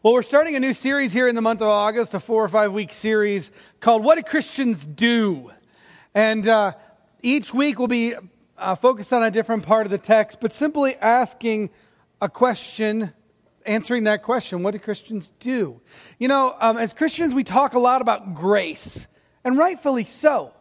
Well, we're starting a new series here in the month of August, a four or five week series called What Do Christians Do? And uh, each week we'll be uh, focused on a different part of the text, but simply asking a question, answering that question What do Christians do? You know, um, as Christians, we talk a lot about grace, and rightfully so.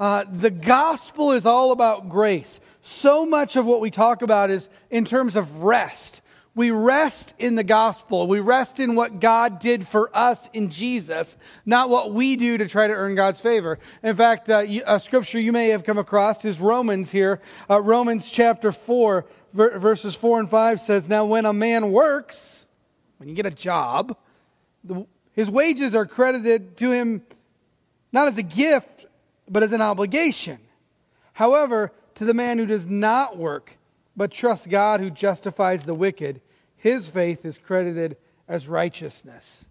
Uh, the gospel is all about grace. So much of what we talk about is in terms of rest we rest in the gospel. We rest in what God did for us in Jesus, not what we do to try to earn God's favor. In fact, uh, a scripture you may have come across is Romans here. Uh, Romans chapter 4, ver- verses 4 and 5 says, Now when a man works, when you get a job, the, his wages are credited to him not as a gift, but as an obligation. However, to the man who does not work, but trust God who justifies the wicked, his faith is credited as righteousness.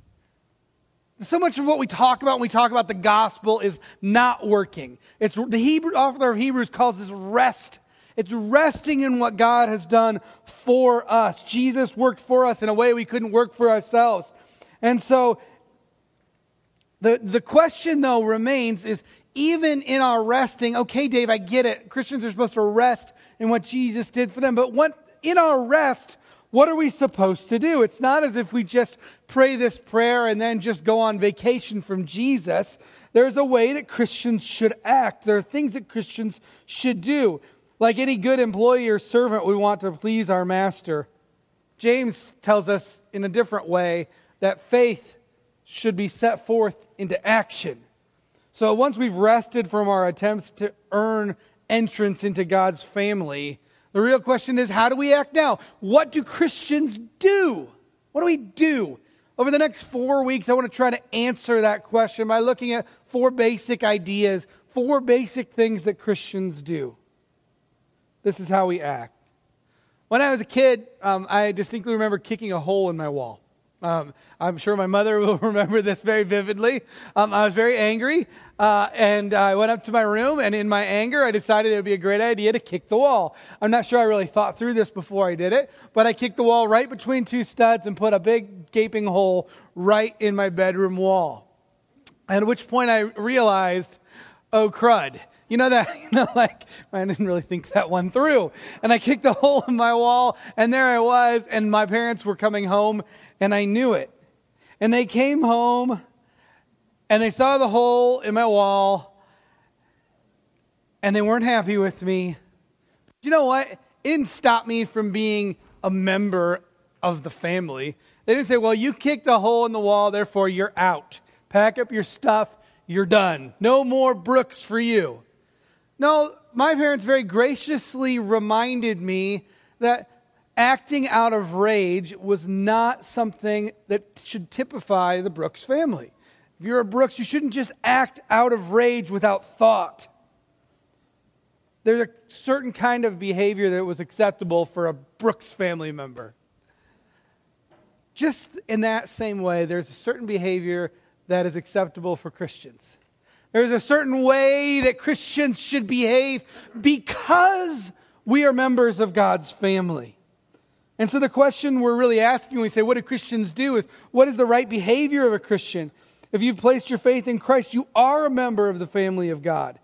So much of what we talk about when we talk about the gospel is not working. It's the Hebrew author of Hebrews calls this rest. It's resting in what God has done for us. Jesus worked for us in a way we couldn't work for ourselves. And so the, the question though remains is even in our resting, okay, Dave, I get it. Christians are supposed to rest in what Jesus did for them. But what, in our rest, what are we supposed to do? It's not as if we just pray this prayer and then just go on vacation from Jesus. There's a way that Christians should act. There are things that Christians should do. Like any good employee or servant, we want to please our master. James tells us in a different way that faith should be set forth into action. So once we've rested from our attempts to earn entrance into God's family. The real question is how do we act now? What do Christians do? What do we do? Over the next four weeks, I want to try to answer that question by looking at four basic ideas, four basic things that Christians do. This is how we act. When I was a kid, um, I distinctly remember kicking a hole in my wall. Um, I'm sure my mother will remember this very vividly. Um, I was very angry, uh, and I went up to my room, and in my anger, I decided it would be a great idea to kick the wall. I'm not sure I really thought through this before I did it, but I kicked the wall right between two studs and put a big gaping hole right in my bedroom wall. At which point I realized, oh crud. You know that, you know, like, I didn't really think that one through. And I kicked a hole in my wall, and there I was, and my parents were coming home, and I knew it. And they came home and they saw the hole in my wall and they weren't happy with me. But you know what? It didn't stop me from being a member of the family. They didn't say, well, you kicked a hole in the wall, therefore you're out. Pack up your stuff, you're done. No more Brooks for you. No, my parents very graciously reminded me that acting out of rage was not something that should typify the Brooks family. If you're a Brooks, you shouldn't just act out of rage without thought. There's a certain kind of behavior that was acceptable for a Brooks family member. Just in that same way, there's a certain behavior that is acceptable for Christians. There's a certain way that Christians should behave because we are members of God's family. And so the question we're really asking when we say, what do Christians do? is what is the right behavior of a Christian? If you've placed your faith in Christ, you are a member of the family of God.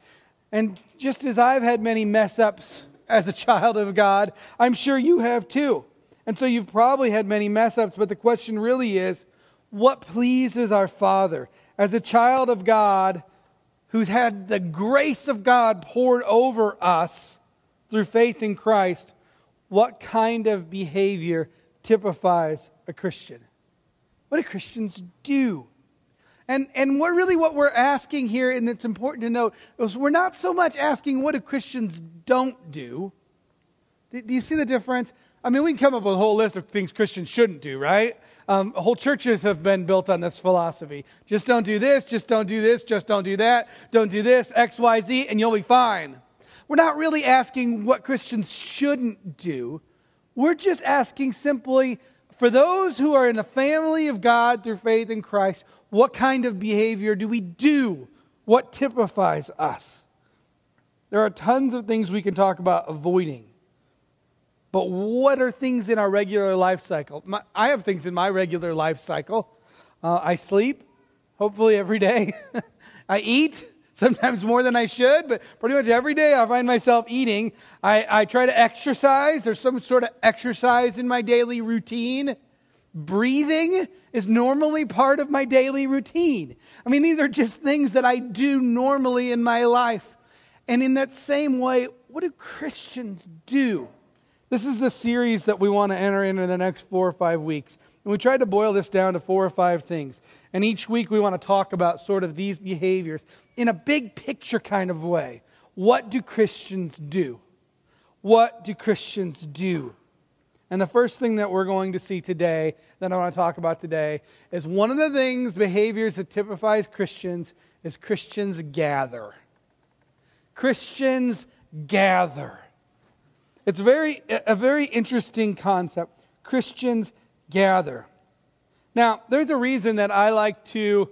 And just as I've had many mess ups as a child of God, I'm sure you have too. And so you've probably had many mess ups, but the question really is what pleases our Father? As a child of God who's had the grace of God poured over us through faith in Christ, what kind of behavior typifies a Christian? What do Christians do? And, and what really what we're asking here, and it's important to note, is we're not so much asking what do Christians don't do. Do, do you see the difference? I mean, we can come up with a whole list of things Christians shouldn't do, right? Um, whole churches have been built on this philosophy. Just don't do this, just don't do this, just don't do that, don't do this, X, Y, Z, and you'll be fine. We're not really asking what Christians shouldn't do. We're just asking simply for those who are in the family of God through faith in Christ, what kind of behavior do we do? What typifies us? There are tons of things we can talk about avoiding. But what are things in our regular life cycle? My, I have things in my regular life cycle. Uh, I sleep, hopefully every day. I eat, sometimes more than I should, but pretty much every day I find myself eating. I, I try to exercise. There's some sort of exercise in my daily routine. Breathing is normally part of my daily routine. I mean, these are just things that I do normally in my life. And in that same way, what do Christians do? This is the series that we want to enter into the next four or five weeks. And we tried to boil this down to four or five things. And each week we want to talk about sort of these behaviors in a big picture kind of way. What do Christians do? What do Christians do? And the first thing that we're going to see today, that I want to talk about today, is one of the things, behaviors that typifies Christians, is Christians gather. Christians gather. It's very, a very interesting concept. Christians gather. Now, there's a reason that I like to,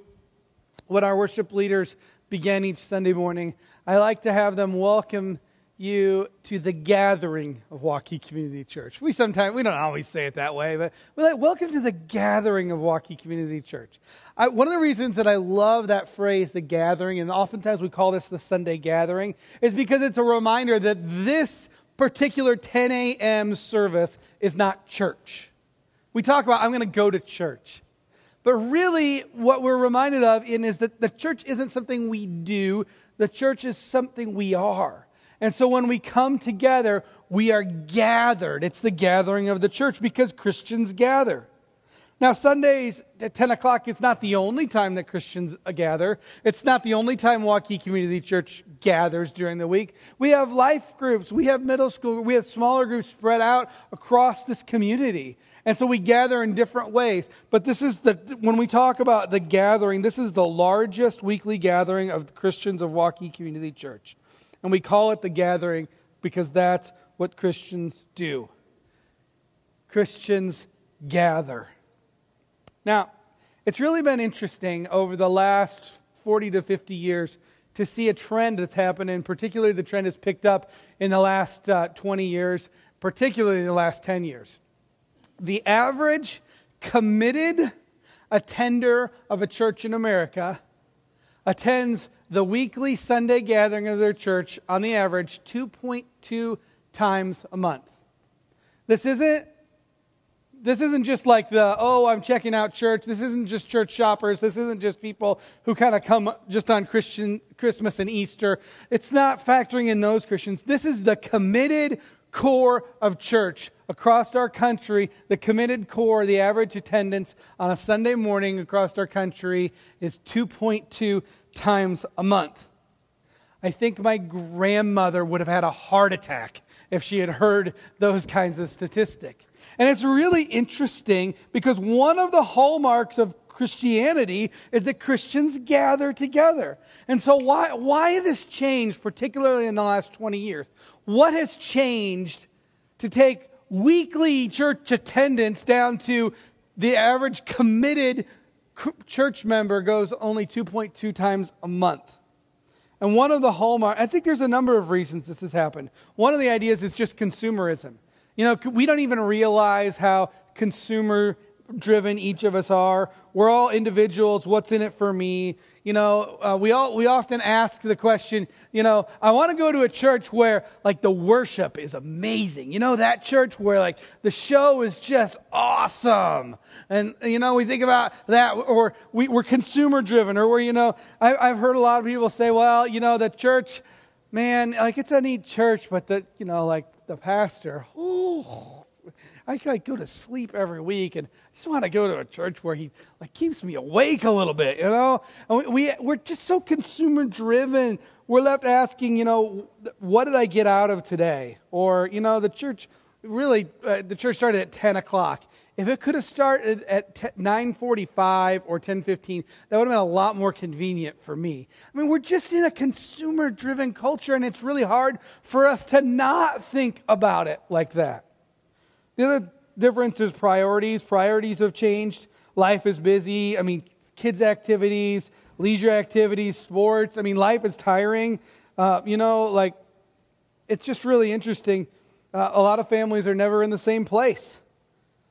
when our worship leaders begin each Sunday morning, I like to have them welcome you to the gathering of Waukee Community Church. We sometimes, we don't always say it that way, but we're like, welcome to the gathering of Waukee Community Church. I, one of the reasons that I love that phrase, the gathering, and oftentimes we call this the Sunday gathering, is because it's a reminder that this particular 10 a.m. service is not church. We talk about, I'm going to go to church. But really, what we're reminded of in is that the church isn't something we do, the church is something we are. And so when we come together, we are gathered. It's the gathering of the church because Christians gather. Now, Sundays at 10 o'clock, it's not the only time that Christians gather. It's not the only time Waukee Community Church gathers during the week. We have life groups, we have middle school, we have smaller groups spread out across this community. And so we gather in different ways. But this is the, when we talk about the gathering, this is the largest weekly gathering of Christians of Waukee Community Church. And we call it the gathering because that's what Christians do. Christians gather. Now, it's really been interesting over the last 40 to 50 years to see a trend that's happened, and particularly the trend has picked up in the last uh, 20 years, particularly the last 10 years. The average committed attender of a church in America attends the weekly Sunday gathering of their church on the average 2.2 times a month. This isn't this isn't just like the oh i'm checking out church this isn't just church shoppers this isn't just people who kind of come just on christian christmas and easter it's not factoring in those christians this is the committed core of church across our country the committed core the average attendance on a sunday morning across our country is 2.2 times a month. I think my grandmother would have had a heart attack if she had heard those kinds of statistics. And it's really interesting because one of the hallmarks of Christianity is that Christians gather together. And so, why, why this changed, particularly in the last 20 years? What has changed to take weekly church attendance down to the average committed church member goes only 2.2 times a month. And one of the hallmark, I think there's a number of reasons this has happened. One of the ideas is just consumerism. You know, we don't even realize how consumer driven each of us are. We're all individuals. What's in it for me? You know, uh, we all we often ask the question. You know, I want to go to a church where like the worship is amazing. You know, that church where like the show is just awesome. And you know, we think about that, or we, are consumer driven, or where you know, I, I've heard a lot of people say, well, you know, the church, man, like it's a neat church, but the you know, like the pastor, oh I like go to sleep every week, and I just want to go to a church where he like keeps me awake a little bit, you know. And we, we are just so consumer driven. We're left asking, you know, what did I get out of today? Or you know, the church really uh, the church started at ten o'clock. If it could have started at 9:45 or 10:15, that would have been a lot more convenient for me. I mean, we're just in a consumer-driven culture and it's really hard for us to not think about it like that. The other difference is priorities. Priorities have changed. Life is busy. I mean, kids' activities, leisure activities, sports. I mean, life is tiring. Uh, you know, like, it's just really interesting. Uh, a lot of families are never in the same place,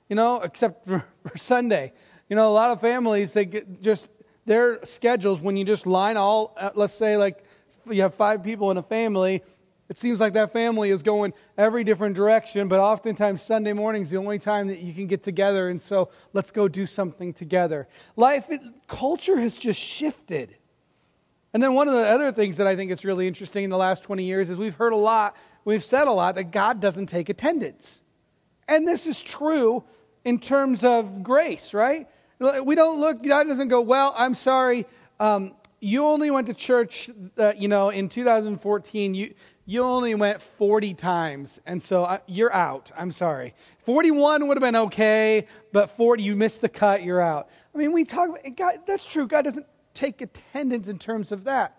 you know, except for, for Sunday. You know, a lot of families, they get just their schedules, when you just line all, uh, let's say, like you have five people in a family, it seems like that family is going every different direction, but oftentimes Sunday morning is the only time that you can get together, and so let's go do something together. Life, it, culture has just shifted. And then one of the other things that I think is really interesting in the last 20 years is we've heard a lot, we've said a lot that God doesn't take attendance. And this is true in terms of grace, right? We don't look, God doesn't go, well, I'm sorry, um, you only went to church, uh, you know, in 2014. You, you only went 40 times, and so I, you're out. I'm sorry. 41 would have been okay, but 40, you missed the cut, you're out. I mean, we talk about, God, that's true. God doesn't take attendance in terms of that.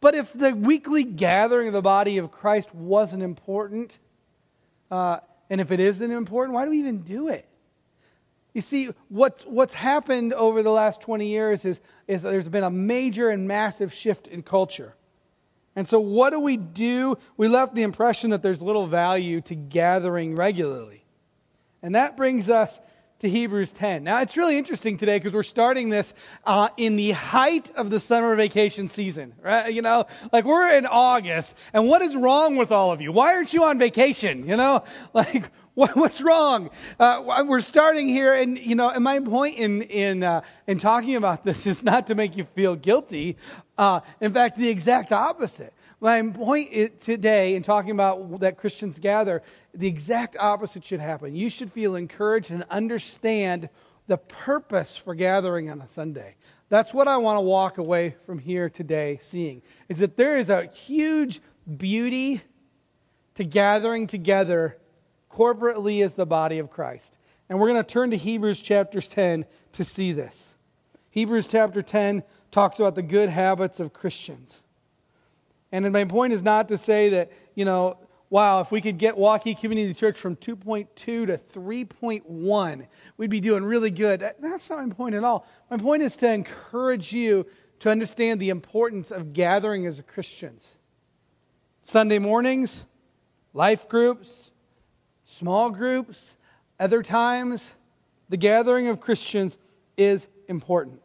But if the weekly gathering of the body of Christ wasn't important, uh, and if it isn't important, why do we even do it? You see, what's, what's happened over the last 20 years is, is there's been a major and massive shift in culture. And so, what do we do? We left the impression that there's little value to gathering regularly. And that brings us to Hebrews 10. Now, it's really interesting today because we're starting this uh, in the height of the summer vacation season, right? You know, like we're in August, and what is wrong with all of you? Why aren't you on vacation? You know, like what, what's wrong? Uh, we're starting here, and you know, and my point in in uh, in talking about this is not to make you feel guilty. Uh, in fact, the exact opposite. My point today in talking about that Christians gather, the exact opposite should happen. You should feel encouraged and understand the purpose for gathering on a Sunday. That's what I want to walk away from here today seeing is that there is a huge beauty to gathering together corporately as the body of Christ. And we're going to turn to Hebrews chapter 10 to see this. Hebrews chapter 10 talks about the good habits of Christians. And my point is not to say that, you know, wow, if we could get Waukee Community Church from 2.2 to 3.1, we'd be doing really good. That's not my point at all. My point is to encourage you to understand the importance of gathering as Christians. Sunday mornings, life groups, small groups, other times, the gathering of Christians is important.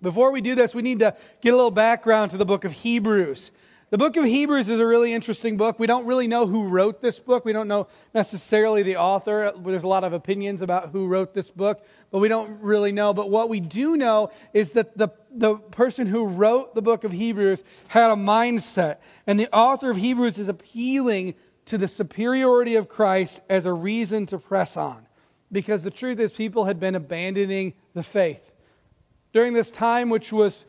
Before we do this, we need to get a little background to the book of Hebrews. The book of Hebrews is a really interesting book. We don't really know who wrote this book. We don't know necessarily the author. There's a lot of opinions about who wrote this book, but we don't really know. But what we do know is that the, the person who wrote the book of Hebrews had a mindset. And the author of Hebrews is appealing to the superiority of Christ as a reason to press on. Because the truth is, people had been abandoning the faith. During this time, which was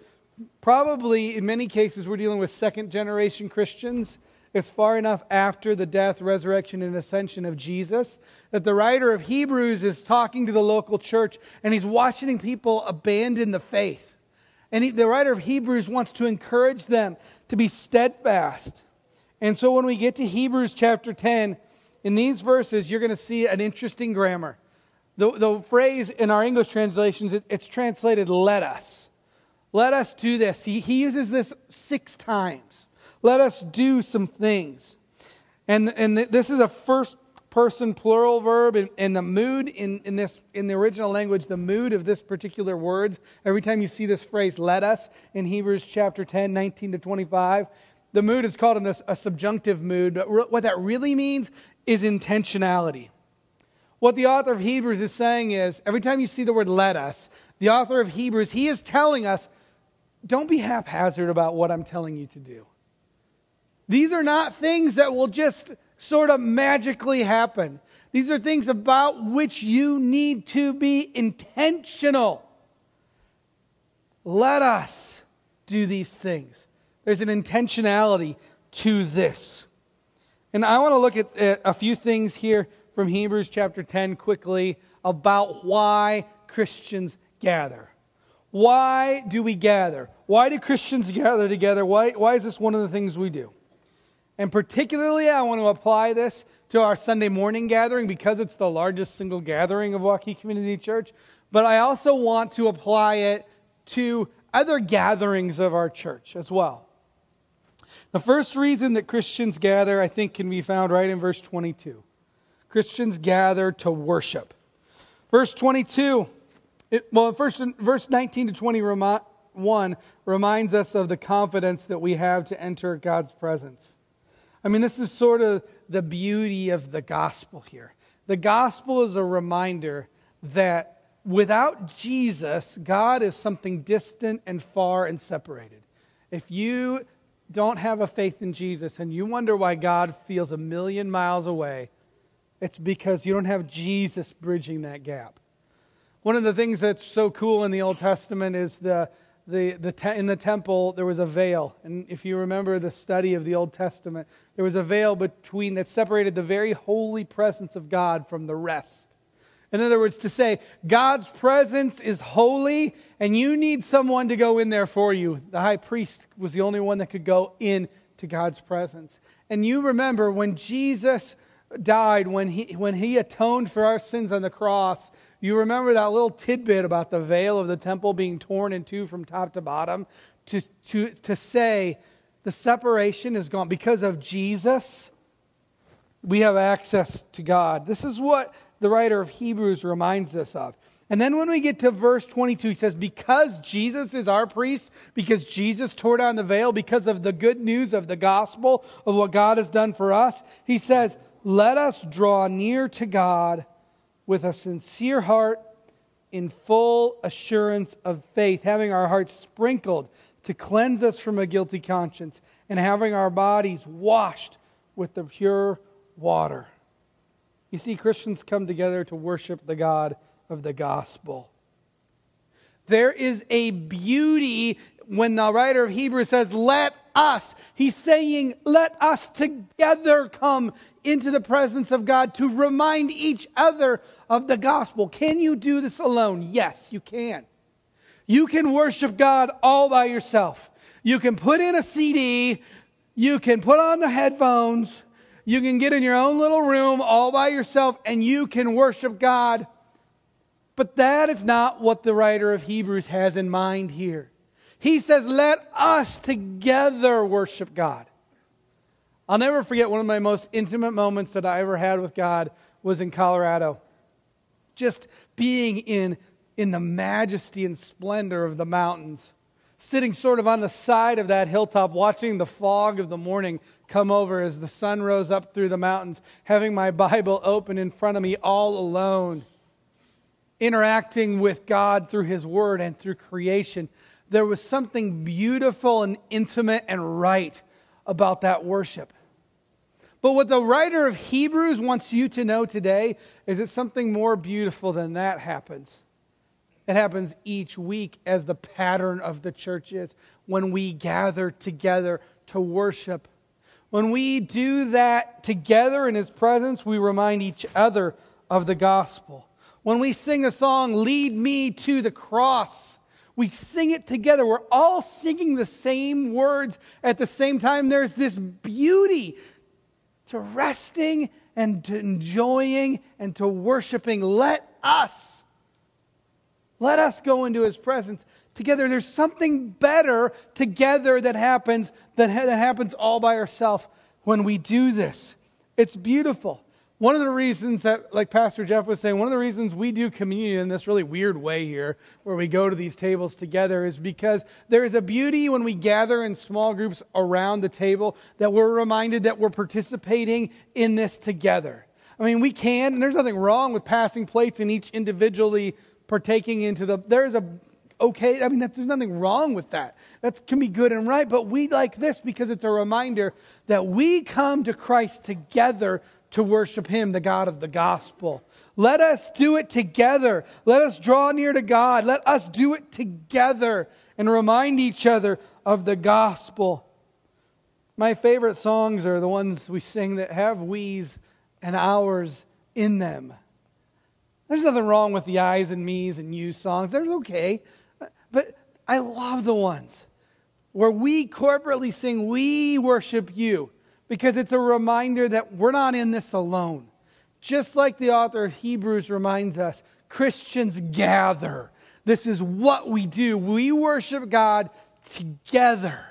probably in many cases we're dealing with second generation Christians. It's far enough after the death, resurrection, and ascension of Jesus that the writer of Hebrews is talking to the local church and he's watching people abandon the faith. And he, the writer of Hebrews wants to encourage them to be steadfast. And so when we get to Hebrews chapter 10, in these verses, you're going to see an interesting grammar. The, the phrase in our English translations, it, it's translated let us. Let us do this. He, he uses this six times. Let us do some things. And, and this is a first person plural verb, and, and the mood in, in, this, in the original language, the mood of this particular words, every time you see this phrase, let us, in Hebrews chapter 10, 19 to 25, the mood is called a, a subjunctive mood, but what that really means is intentionality. What the author of Hebrews is saying is every time you see the word let us, the author of Hebrews, he is telling us don't be haphazard about what I'm telling you to do. These are not things that will just sort of magically happen. These are things about which you need to be intentional. Let us do these things. There's an intentionality to this. And I want to look at a few things here from Hebrews chapter 10 quickly about why Christians gather. Why do we gather? Why do Christians gather together? Why, why is this one of the things we do? And particularly, I want to apply this to our Sunday morning gathering because it's the largest single gathering of Waukee Community Church. But I also want to apply it to other gatherings of our church as well. The first reason that Christians gather, I think, can be found right in verse 22. Christians gather to worship. Verse 22, it, well, first, verse 19 to 21 reminds us of the confidence that we have to enter God's presence. I mean, this is sort of the beauty of the gospel here. The gospel is a reminder that without Jesus, God is something distant and far and separated. If you don't have a faith in Jesus and you wonder why God feels a million miles away, it's because you don't have Jesus bridging that gap. One of the things that's so cool in the Old Testament is the, the, the te- in the temple there was a veil. And if you remember the study of the Old Testament, there was a veil between that separated the very holy presence of God from the rest. In other words, to say God's presence is holy and you need someone to go in there for you. The high priest was the only one that could go in to God's presence. And you remember when Jesus died, when he, when he atoned for our sins on the cross, you remember that little tidbit about the veil of the temple being torn in two from top to bottom? To, to, to say the separation is gone because of Jesus, we have access to God. This is what the writer of Hebrews reminds us of. And then when we get to verse 22, he says, Because Jesus is our priest, because Jesus tore down the veil, because of the good news of the gospel, of what God has done for us, he says, Let us draw near to God with a sincere heart in full assurance of faith, having our hearts sprinkled to cleanse us from a guilty conscience, and having our bodies washed with the pure water. You see, Christians come together to worship the God of the gospel. There is a beauty when the writer of Hebrews says, Let us. He's saying, Let us together come into the presence of God to remind each other of the gospel. Can you do this alone? Yes, you can. You can worship God all by yourself. You can put in a CD, you can put on the headphones, you can get in your own little room all by yourself and you can worship God. But that is not what the writer of Hebrews has in mind here. He says, Let us together worship God. I'll never forget one of my most intimate moments that I ever had with God was in Colorado. Just being in, in the majesty and splendor of the mountains, sitting sort of on the side of that hilltop, watching the fog of the morning come over as the sun rose up through the mountains, having my Bible open in front of me all alone, interacting with God through His Word and through creation. There was something beautiful and intimate and right about that worship. But what the writer of Hebrews wants you to know today is that something more beautiful than that happens. It happens each week as the pattern of the church is when we gather together to worship when we do that together in His presence, we remind each other of the gospel. When we sing a song, Lead Me to the Cross, we sing it together. We're all singing the same words at the same time. There's this beauty to resting and to enjoying and to worshiping. Let us, let us go into His presence together. There's something better together that happens that, ha- that happens all by ourselves when we do this. It's beautiful. One of the reasons that, like Pastor Jeff was saying, one of the reasons we do communion in this really weird way here, where we go to these tables together, is because there is a beauty when we gather in small groups around the table that we're reminded that we're participating in this together. I mean, we can, and there's nothing wrong with passing plates and each individually partaking into the. There's a okay. I mean, there's nothing wrong with that. That can be good and right, but we like this because it's a reminder that we come to Christ together to worship Him, the God of the gospel. Let us do it together. Let us draw near to God. Let us do it together and remind each other of the gospel. My favorite songs are the ones we sing that have we's and ours in them. There's nothing wrong with the I's and me's and you songs. They're okay. But I love the ones where we corporately sing, We worship you, because it's a reminder that we're not in this alone. Just like the author of Hebrews reminds us, Christians gather. This is what we do. We worship God together.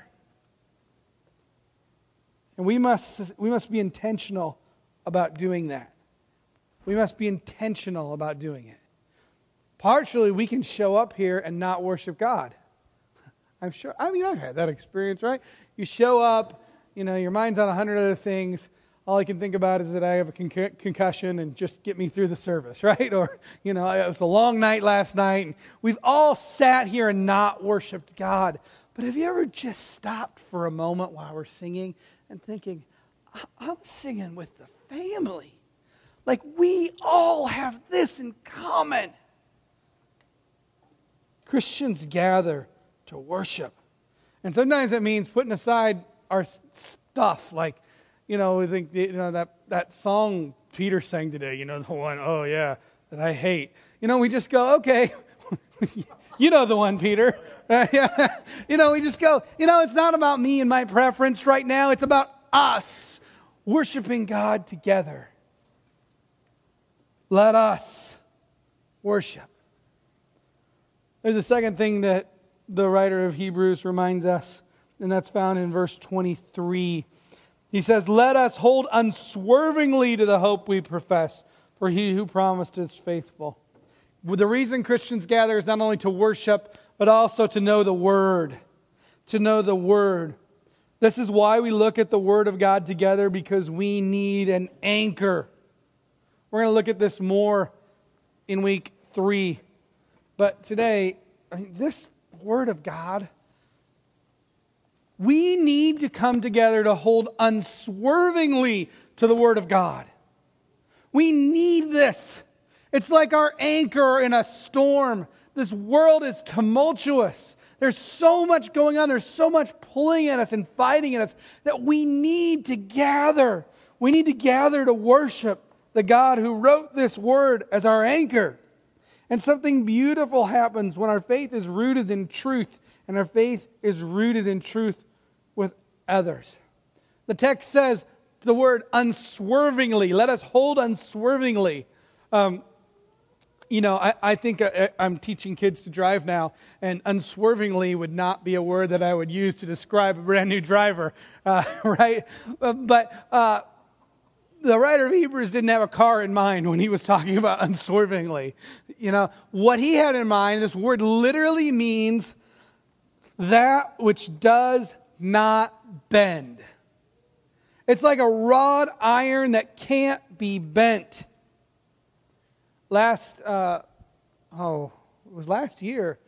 And we must, we must be intentional about doing that. We must be intentional about doing it. Partially, we can show up here and not worship God. I'm sure, I mean, I've had that experience, right? You show up, you know, your mind's on a hundred other things. All I can think about is that I have a con- concussion and just get me through the service, right? Or, you know, it was a long night last night. And we've all sat here and not worshiped God. But have you ever just stopped for a moment while we're singing and thinking, I'm singing with the family? Like we all have this in common. Christians gather to worship. And sometimes that means putting aside our stuff. Like, you know, we think, you know, that, that song Peter sang today, you know, the one, oh yeah, that I hate. You know, we just go, okay, you know the one, Peter. you know, we just go, you know, it's not about me and my preference right now. It's about us worshiping God together. Let us worship. There's a second thing that the writer of Hebrews reminds us, and that's found in verse 23. He says, Let us hold unswervingly to the hope we profess, for he who promised is faithful. The reason Christians gather is not only to worship, but also to know the Word. To know the Word. This is why we look at the Word of God together, because we need an anchor. We're going to look at this more in week three. But today, I mean, this Word of God, we need to come together to hold unswervingly to the Word of God. We need this. It's like our anchor in a storm. This world is tumultuous. There's so much going on. There's so much pulling at us and fighting at us that we need to gather. We need to gather to worship the God who wrote this word as our anchor. And something beautiful happens when our faith is rooted in truth and our faith is rooted in truth others. The text says the word unswervingly. Let us hold unswervingly. Um, you know, I, I think I, uh, I'm teaching kids to drive now, and unswervingly would not be a word that I would use to describe a brand new driver, uh, right? But uh, the writer of Hebrews didn't have a car in mind when he was talking about unswervingly. You know, what he had in mind, this word literally means that which does not bend. It's like a wrought iron that can't be bent. Last, uh, oh, it was last year.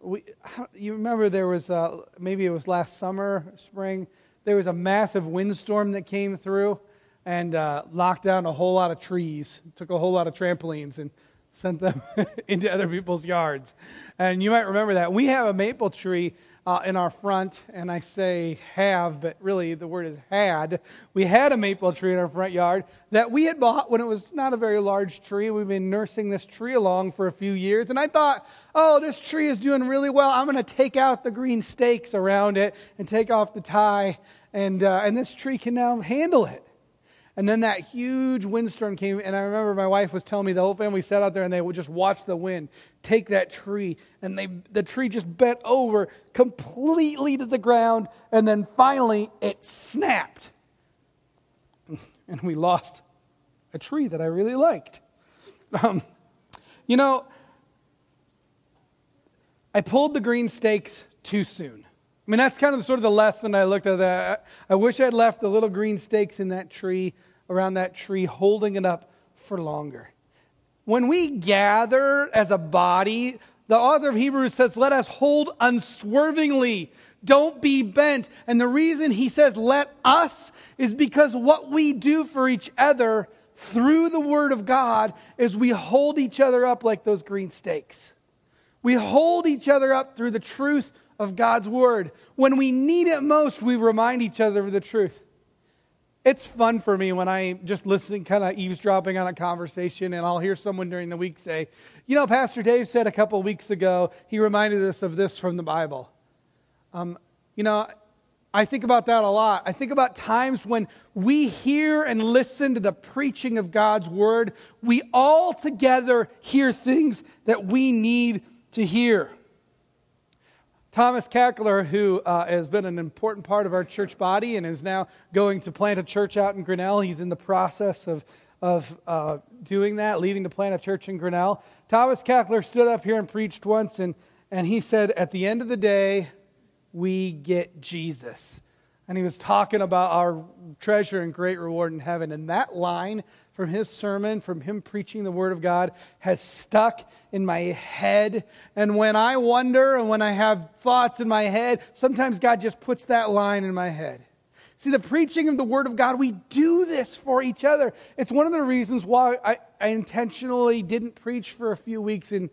We, you remember there was, uh, maybe it was last summer, spring, there was a massive windstorm that came through and uh, locked down a whole lot of trees, took a whole lot of trampolines and sent them into other people's yards. And you might remember that. We have a maple tree uh, in our front, and I say have, but really the word is had. We had a maple tree in our front yard that we had bought when it was not a very large tree. We've been nursing this tree along for a few years, and I thought, oh, this tree is doing really well. I'm going to take out the green stakes around it and take off the tie, and, uh, and this tree can now handle it. And then that huge windstorm came, and I remember my wife was telling me the whole family sat out there and they would just watch the wind take that tree, and they, the tree just bent over completely to the ground, and then finally it snapped. And we lost a tree that I really liked. Um, you know, I pulled the green stakes too soon. I mean, that's kind of sort of the lesson I looked at. That I wish I'd left the little green stakes in that tree around that tree, holding it up for longer. When we gather as a body, the author of Hebrews says, Let us hold unswervingly. Don't be bent. And the reason he says, Let us, is because what we do for each other through the Word of God is we hold each other up like those green stakes. We hold each other up through the truth of God's Word. When we need it most, we remind each other of the truth. It's fun for me when I'm just listening, kind of eavesdropping on a conversation, and I'll hear someone during the week say, You know, Pastor Dave said a couple weeks ago, he reminded us of this from the Bible. Um, you know, I think about that a lot. I think about times when we hear and listen to the preaching of God's word, we all together hear things that we need to hear. Thomas Cackler, who uh, has been an important part of our church body and is now going to plant a church out in Grinnell. He's in the process of, of uh, doing that, leaving to plant a church in Grinnell. Thomas Cackler stood up here and preached once, and, and he said, At the end of the day, we get Jesus. And he was talking about our treasure and great reward in heaven. And that line from his sermon, from him preaching the Word of God, has stuck in my head. And when I wonder and when I have thoughts in my head, sometimes God just puts that line in my head. See, the preaching of the Word of God, we do this for each other. It's one of the reasons why I, I intentionally didn't preach for a few weeks in,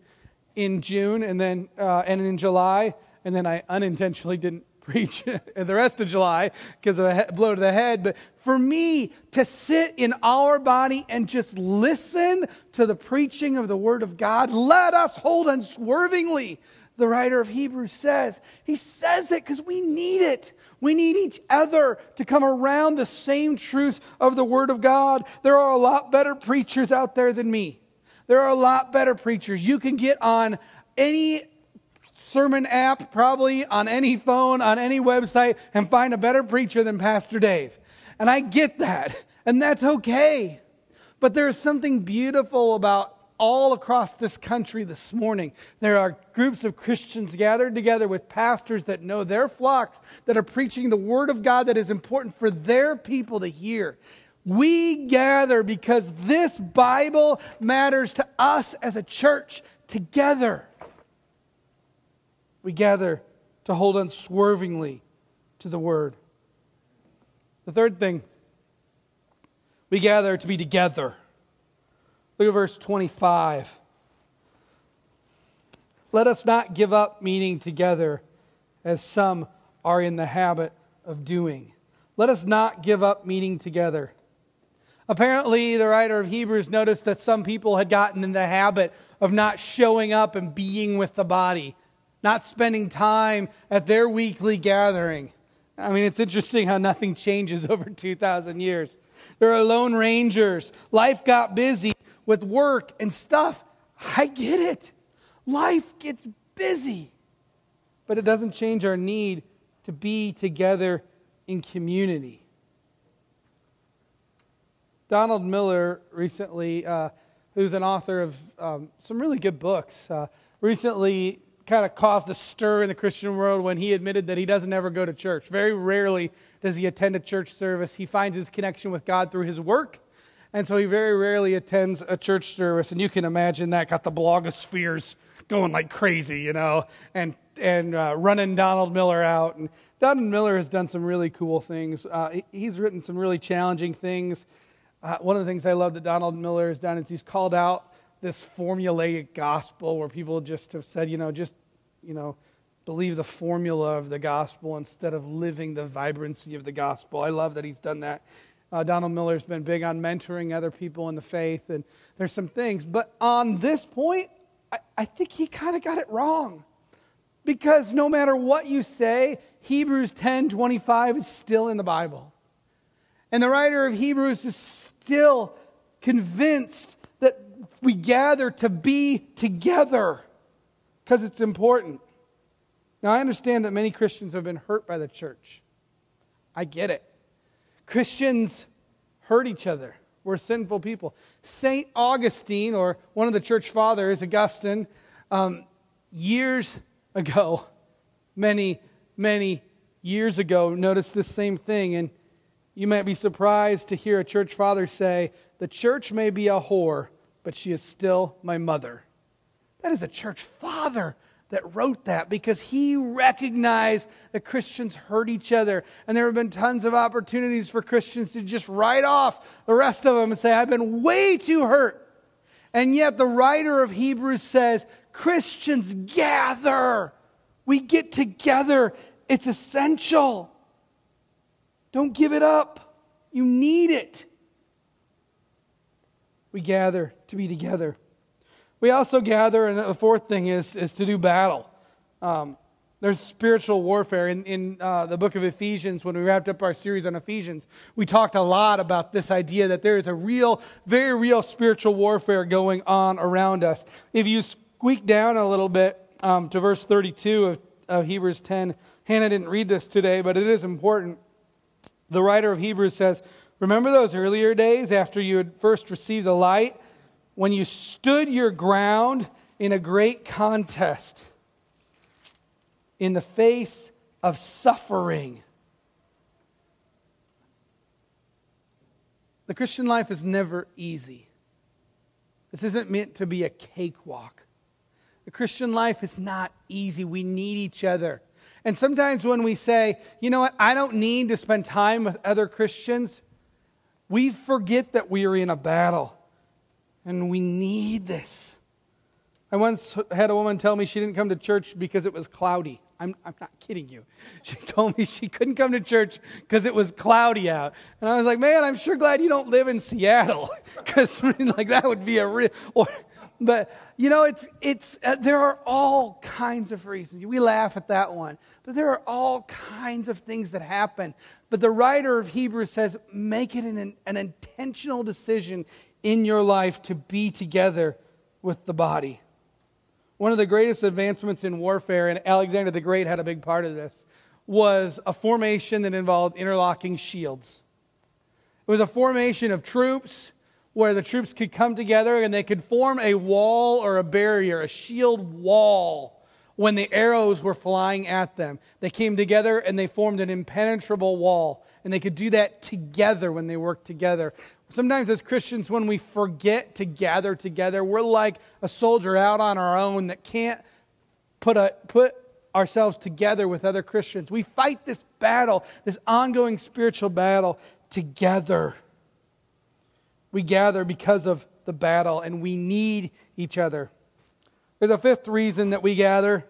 in June and then uh, and in July, and then I unintentionally didn't preach the rest of July because of a blow to the head. But for me to sit in our body and just listen to the preaching of the Word of God, let us hold unswervingly. The writer of Hebrews says, he says it because we need it. We need each other to come around the same truth of the Word of God. There are a lot better preachers out there than me. There are a lot better preachers. You can get on any sermon app, probably on any phone, on any website, and find a better preacher than Pastor Dave. And I get that, and that's okay. But there is something beautiful about all across this country this morning. There are groups of Christians gathered together with pastors that know their flocks, that are preaching the Word of God that is important for their people to hear. We gather because this Bible matters to us as a church together we gather to hold unswervingly to the word. The third thing, we gather to be together. Look at verse 25. Let us not give up meeting together as some are in the habit of doing. Let us not give up meeting together. Apparently, the writer of Hebrews noticed that some people had gotten in the habit of not showing up and being with the body not spending time at their weekly gathering. I mean, it's interesting how nothing changes over 2,000 years. There are lone rangers. Life got busy with work and stuff. I get it. Life gets busy. But it doesn't change our need to be together in community. Donald Miller recently, uh, who's an author of um, some really good books, uh, recently kind of caused a stir in the Christian world when he admitted that he doesn't ever go to church. Very rarely does he attend a church service. He finds his connection with God through his work, and so he very rarely attends a church service. And you can imagine that got the blogospheres going like crazy, you know, and and uh, running Donald Miller out. And Donald Miller has done some really cool things. Uh, he's written some really challenging things. Uh, one of the things I love that Donald Miller has done is he's called out this formulaic gospel where people just have said, you know, just, you know, believe the formula of the gospel instead of living the vibrancy of the gospel. I love that he's done that. Uh, Donald Miller's been big on mentoring other people in the faith, and there's some things. But on this point, I, I think he kind of got it wrong. Because no matter what you say, Hebrews 10 25 is still in the Bible. And the writer of Hebrews is still convinced we gather to be together because it's important. Now, I understand that many Christians have been hurt by the church. I get it. Christians hurt each other. We're sinful people. St. Augustine, or one of the church fathers, Augustine, um, years ago, many, many years ago, noticed this same thing. And you might be surprised to hear a church father say, The church may be a whore, but she is still my mother. That is a church father that wrote that because he recognized that Christians hurt each other. And there have been tons of opportunities for Christians to just write off the rest of them and say, I've been way too hurt. And yet the writer of Hebrews says, Christians gather. We get together. It's essential. Don't give it up. You need it we gather to be together. We also gather, and the fourth thing is, is to do battle. Um, there's spiritual warfare. In, in uh, the book of Ephesians, when we wrapped up our series on Ephesians, we talked a lot about this idea that there is a real, very real spiritual warfare going on around us. If you squeak down a little bit um, to verse 32 of, of Hebrews 10. Hannah didn't read this today, but it is important. The writer of Hebrews says, Remember those earlier days after you had first received the light, when you stood your ground in a great contest in the face of suffering. The Christian life is never easy. This isn't meant to be a cakewalk. The Christian life is not easy. We need each other. And sometimes when we say, you know what, I don't need to spend time with other Christians, we forget that we are in a battle and we need this. I once had a woman tell me she didn't come to church because it was cloudy. I'm, I'm not kidding you. She told me she couldn't come to church because it was cloudy out. And I was like, man, I'm sure glad you don't live in Seattle because like that would be a real. Or, but you know, it's it's uh, there are all kinds of reasons. We laugh at that one, but there are all kinds of things that happen. But the writer of Hebrews says, make it an, an intentional decision in your life to be together with the body. One of the greatest advancements in warfare, and Alexander the Great had a big part of this, was a formation that involved interlocking shields. It was a formation of troops where the troops could come together and they could form a wall or a barrier, a shield wall, when the arrows were flying at them. They came together and they formed an impenetrable wall. And they could do that together when they worked together. Sometimes, as Christians, when we forget to gather together, we're like a soldier out on our own that can't put, a, put ourselves together with other Christians. We fight this battle, this ongoing spiritual battle, together. We gather because of the battle, and we need each other. There's a fifth reason that we gather.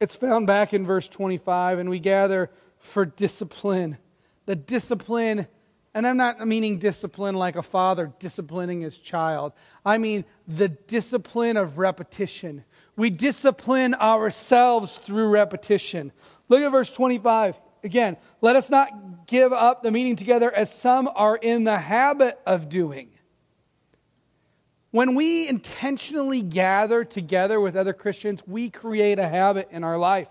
It's found back in verse 25, and we gather for discipline. The discipline and I'm not meaning discipline like a father disciplining his child. I mean the discipline of repetition. We discipline ourselves through repetition. Look at verse 25. Again, let us not give up the meeting together as some are in the habit of doing. When we intentionally gather together with other Christians, we create a habit in our life.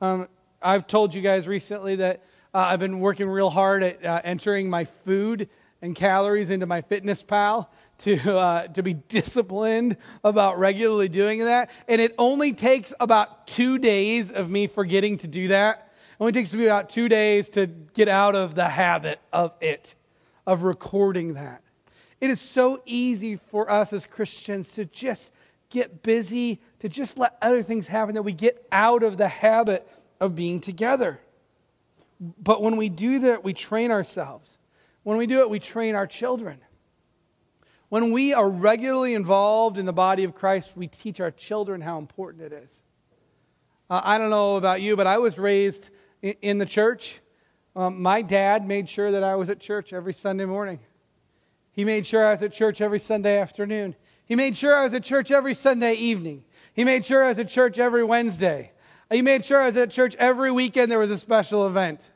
Um, I've told you guys recently that uh, I've been working real hard at uh, entering my food and calories into MyFitnessPal to, uh, to be disciplined about regularly doing that. And it only takes about two days of me forgetting to do that. It only takes me about two days to get out of the habit of it, of recording that. It is so easy for us as Christians to just get busy, to just let other things happen, that we get out of the habit of being together. But when we do that, we train ourselves. When we do it, we train our children. When we are regularly involved in the body of Christ, we teach our children how important it is. Uh, I don't know about you, but I was raised in, in the church. Um, my dad made sure that I was at church every Sunday morning. He made sure I was at church every Sunday afternoon. He made sure I was at church every Sunday evening. He made sure I was at church every Wednesday. He made sure I was at church every weekend there was a special event.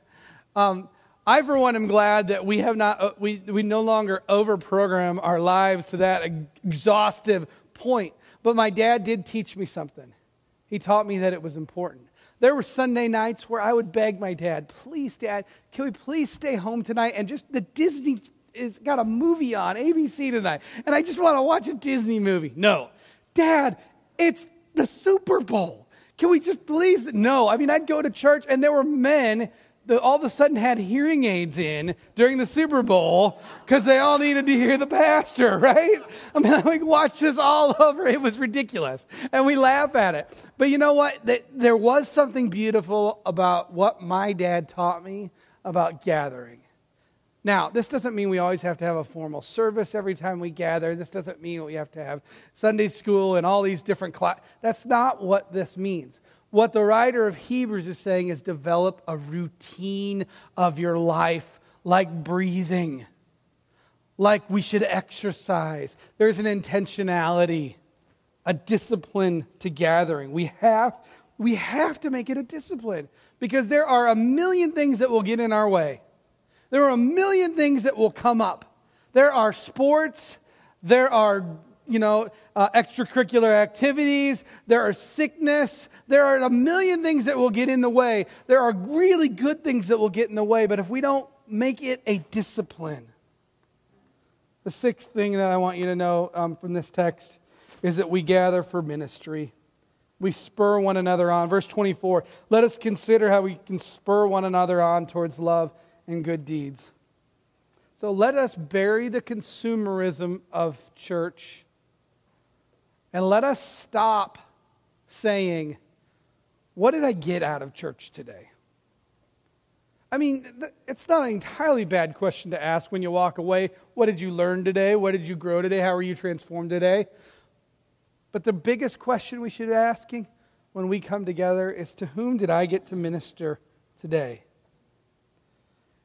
Um, I, for one, am glad that we have not, uh, we, we no longer overprogram our lives to that exhaustive point. But my dad did teach me something. He taught me that it was important. There were Sunday nights where I would beg my dad, please, dad, can we please stay home tonight? And just the Disney is got a movie on ABC tonight. And I just want to watch a Disney movie. No. Dad, it's the Super Bowl. Can we just please? No. I mean, I'd go to church and there were men that all of a sudden had hearing aids in during the Super Bowl because they all needed to hear the pastor, right? I mean, we watched this all over. It was ridiculous. And we laugh at it. But you know what? There was something beautiful about what my dad taught me about gathering. Now, this doesn't mean we always have to have a formal service every time we gather. This doesn't mean we have to have Sunday school and all these different classes. That's not what this means. What the writer of Hebrews is saying is develop a routine of your life like breathing, like we should exercise. There's an intentionality, a discipline to gathering. We have, we have to make it a discipline because there are a million things that will get in our way. There are a million things that will come up. There are sports, there are you know, uh, extracurricular activities, there are sickness, there are a million things that will get in the way. There are really good things that will get in the way, but if we don't make it a discipline. The sixth thing that I want you to know um, from this text is that we gather for ministry. We spur one another on. Verse 24 let us consider how we can spur one another on towards love and good deeds. So let us bury the consumerism of church and let us stop saying, What did I get out of church today? I mean, it's not an entirely bad question to ask when you walk away. What did you learn today? What did you grow today? How are you transformed today? But the biggest question we should be asking when we come together is to whom did I get to minister today?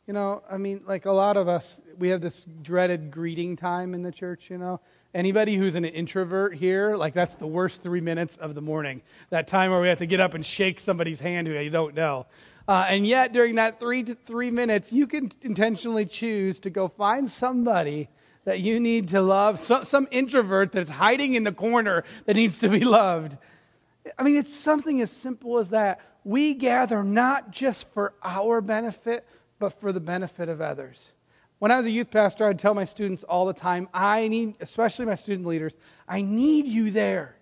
You know, I mean, like a lot of us, we have this dreaded greeting time in the church, you know. Anybody who's an introvert here, like that's the worst three minutes of the morning. That time where we have to get up and shake somebody's hand who you don't know. Uh, and yet, during that three to three minutes, you can intentionally choose to go find somebody that you need to love, so, some introvert that's hiding in the corner that needs to be loved. I mean, it's something as simple as that. We gather not just for our benefit, but for the benefit of others. When I was a youth pastor, I'd tell my students all the time, I need, especially my student leaders, I need you there.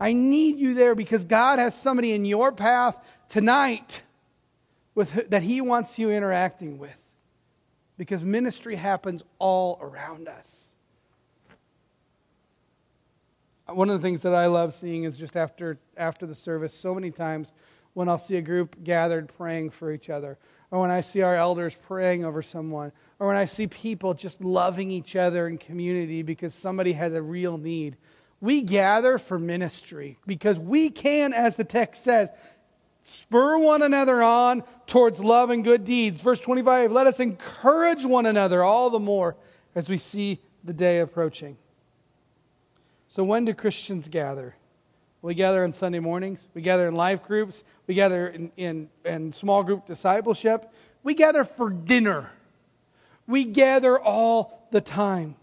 I need you there because God has somebody in your path tonight with, that He wants you interacting with. Because ministry happens all around us. One of the things that I love seeing is just after, after the service, so many times when I'll see a group gathered praying for each other or when I see our elders praying over someone, or when I see people just loving each other in community because somebody has a real need. We gather for ministry because we can, as the text says, spur one another on towards love and good deeds. Verse 25 let us encourage one another all the more as we see the day approaching. So, when do Christians gather? We gather on Sunday mornings. We gather in life groups. We gather in, in, in small group discipleship. We gather for dinner. We gather all the time.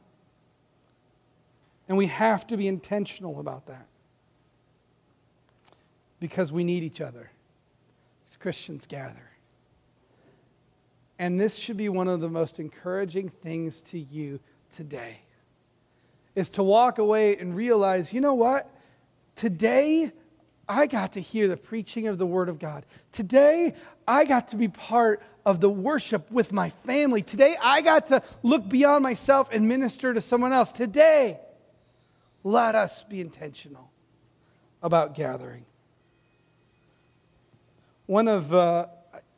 And we have to be intentional about that. Because we need each other as Christians gather. And this should be one of the most encouraging things to you today is to walk away and realize, you know what? Today, I got to hear the preaching of the Word of God. Today, I got to be part of the worship with my family. Today, I got to look beyond myself and minister to someone else. Today, let us be intentional about gathering. One of, uh,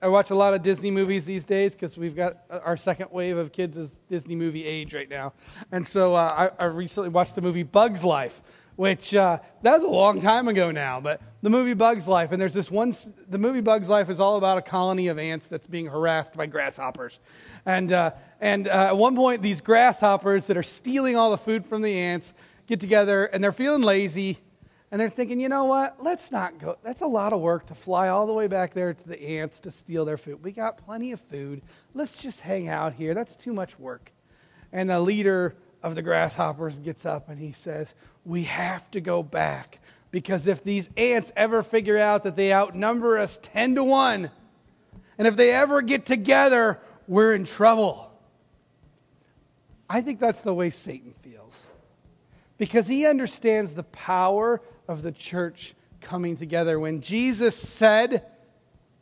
I watch a lot of Disney movies these days because we've got uh, our second wave of kids is Disney movie age right now. And so uh, I, I recently watched the movie Bugs Life which uh, that was a long time ago now, but the movie Bug's Life, and there's this one, the movie Bug's Life is all about a colony of ants that's being harassed by grasshoppers. And, uh, and uh, at one point, these grasshoppers that are stealing all the food from the ants get together and they're feeling lazy and they're thinking, you know what, let's not go. That's a lot of work to fly all the way back there to the ants to steal their food. We got plenty of food. Let's just hang out here. That's too much work. And the leader of the grasshoppers gets up and he says, We have to go back because if these ants ever figure out that they outnumber us 10 to 1, and if they ever get together, we're in trouble. I think that's the way Satan feels because he understands the power of the church coming together. When Jesus said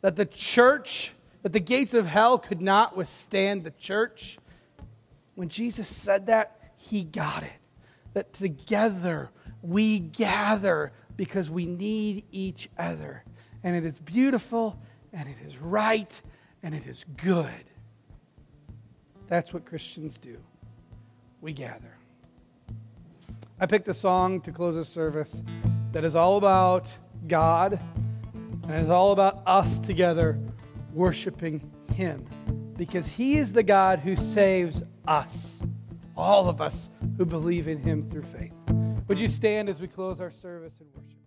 that the church, that the gates of hell could not withstand the church, when Jesus said that, he got it. That together we gather because we need each other. And it is beautiful, and it is right, and it is good. That's what Christians do. We gather. I picked a song to close this service that is all about God and it's all about us together worshiping Him because He is the God who saves us all of us who believe in him through faith. Would you stand as we close our service and worship?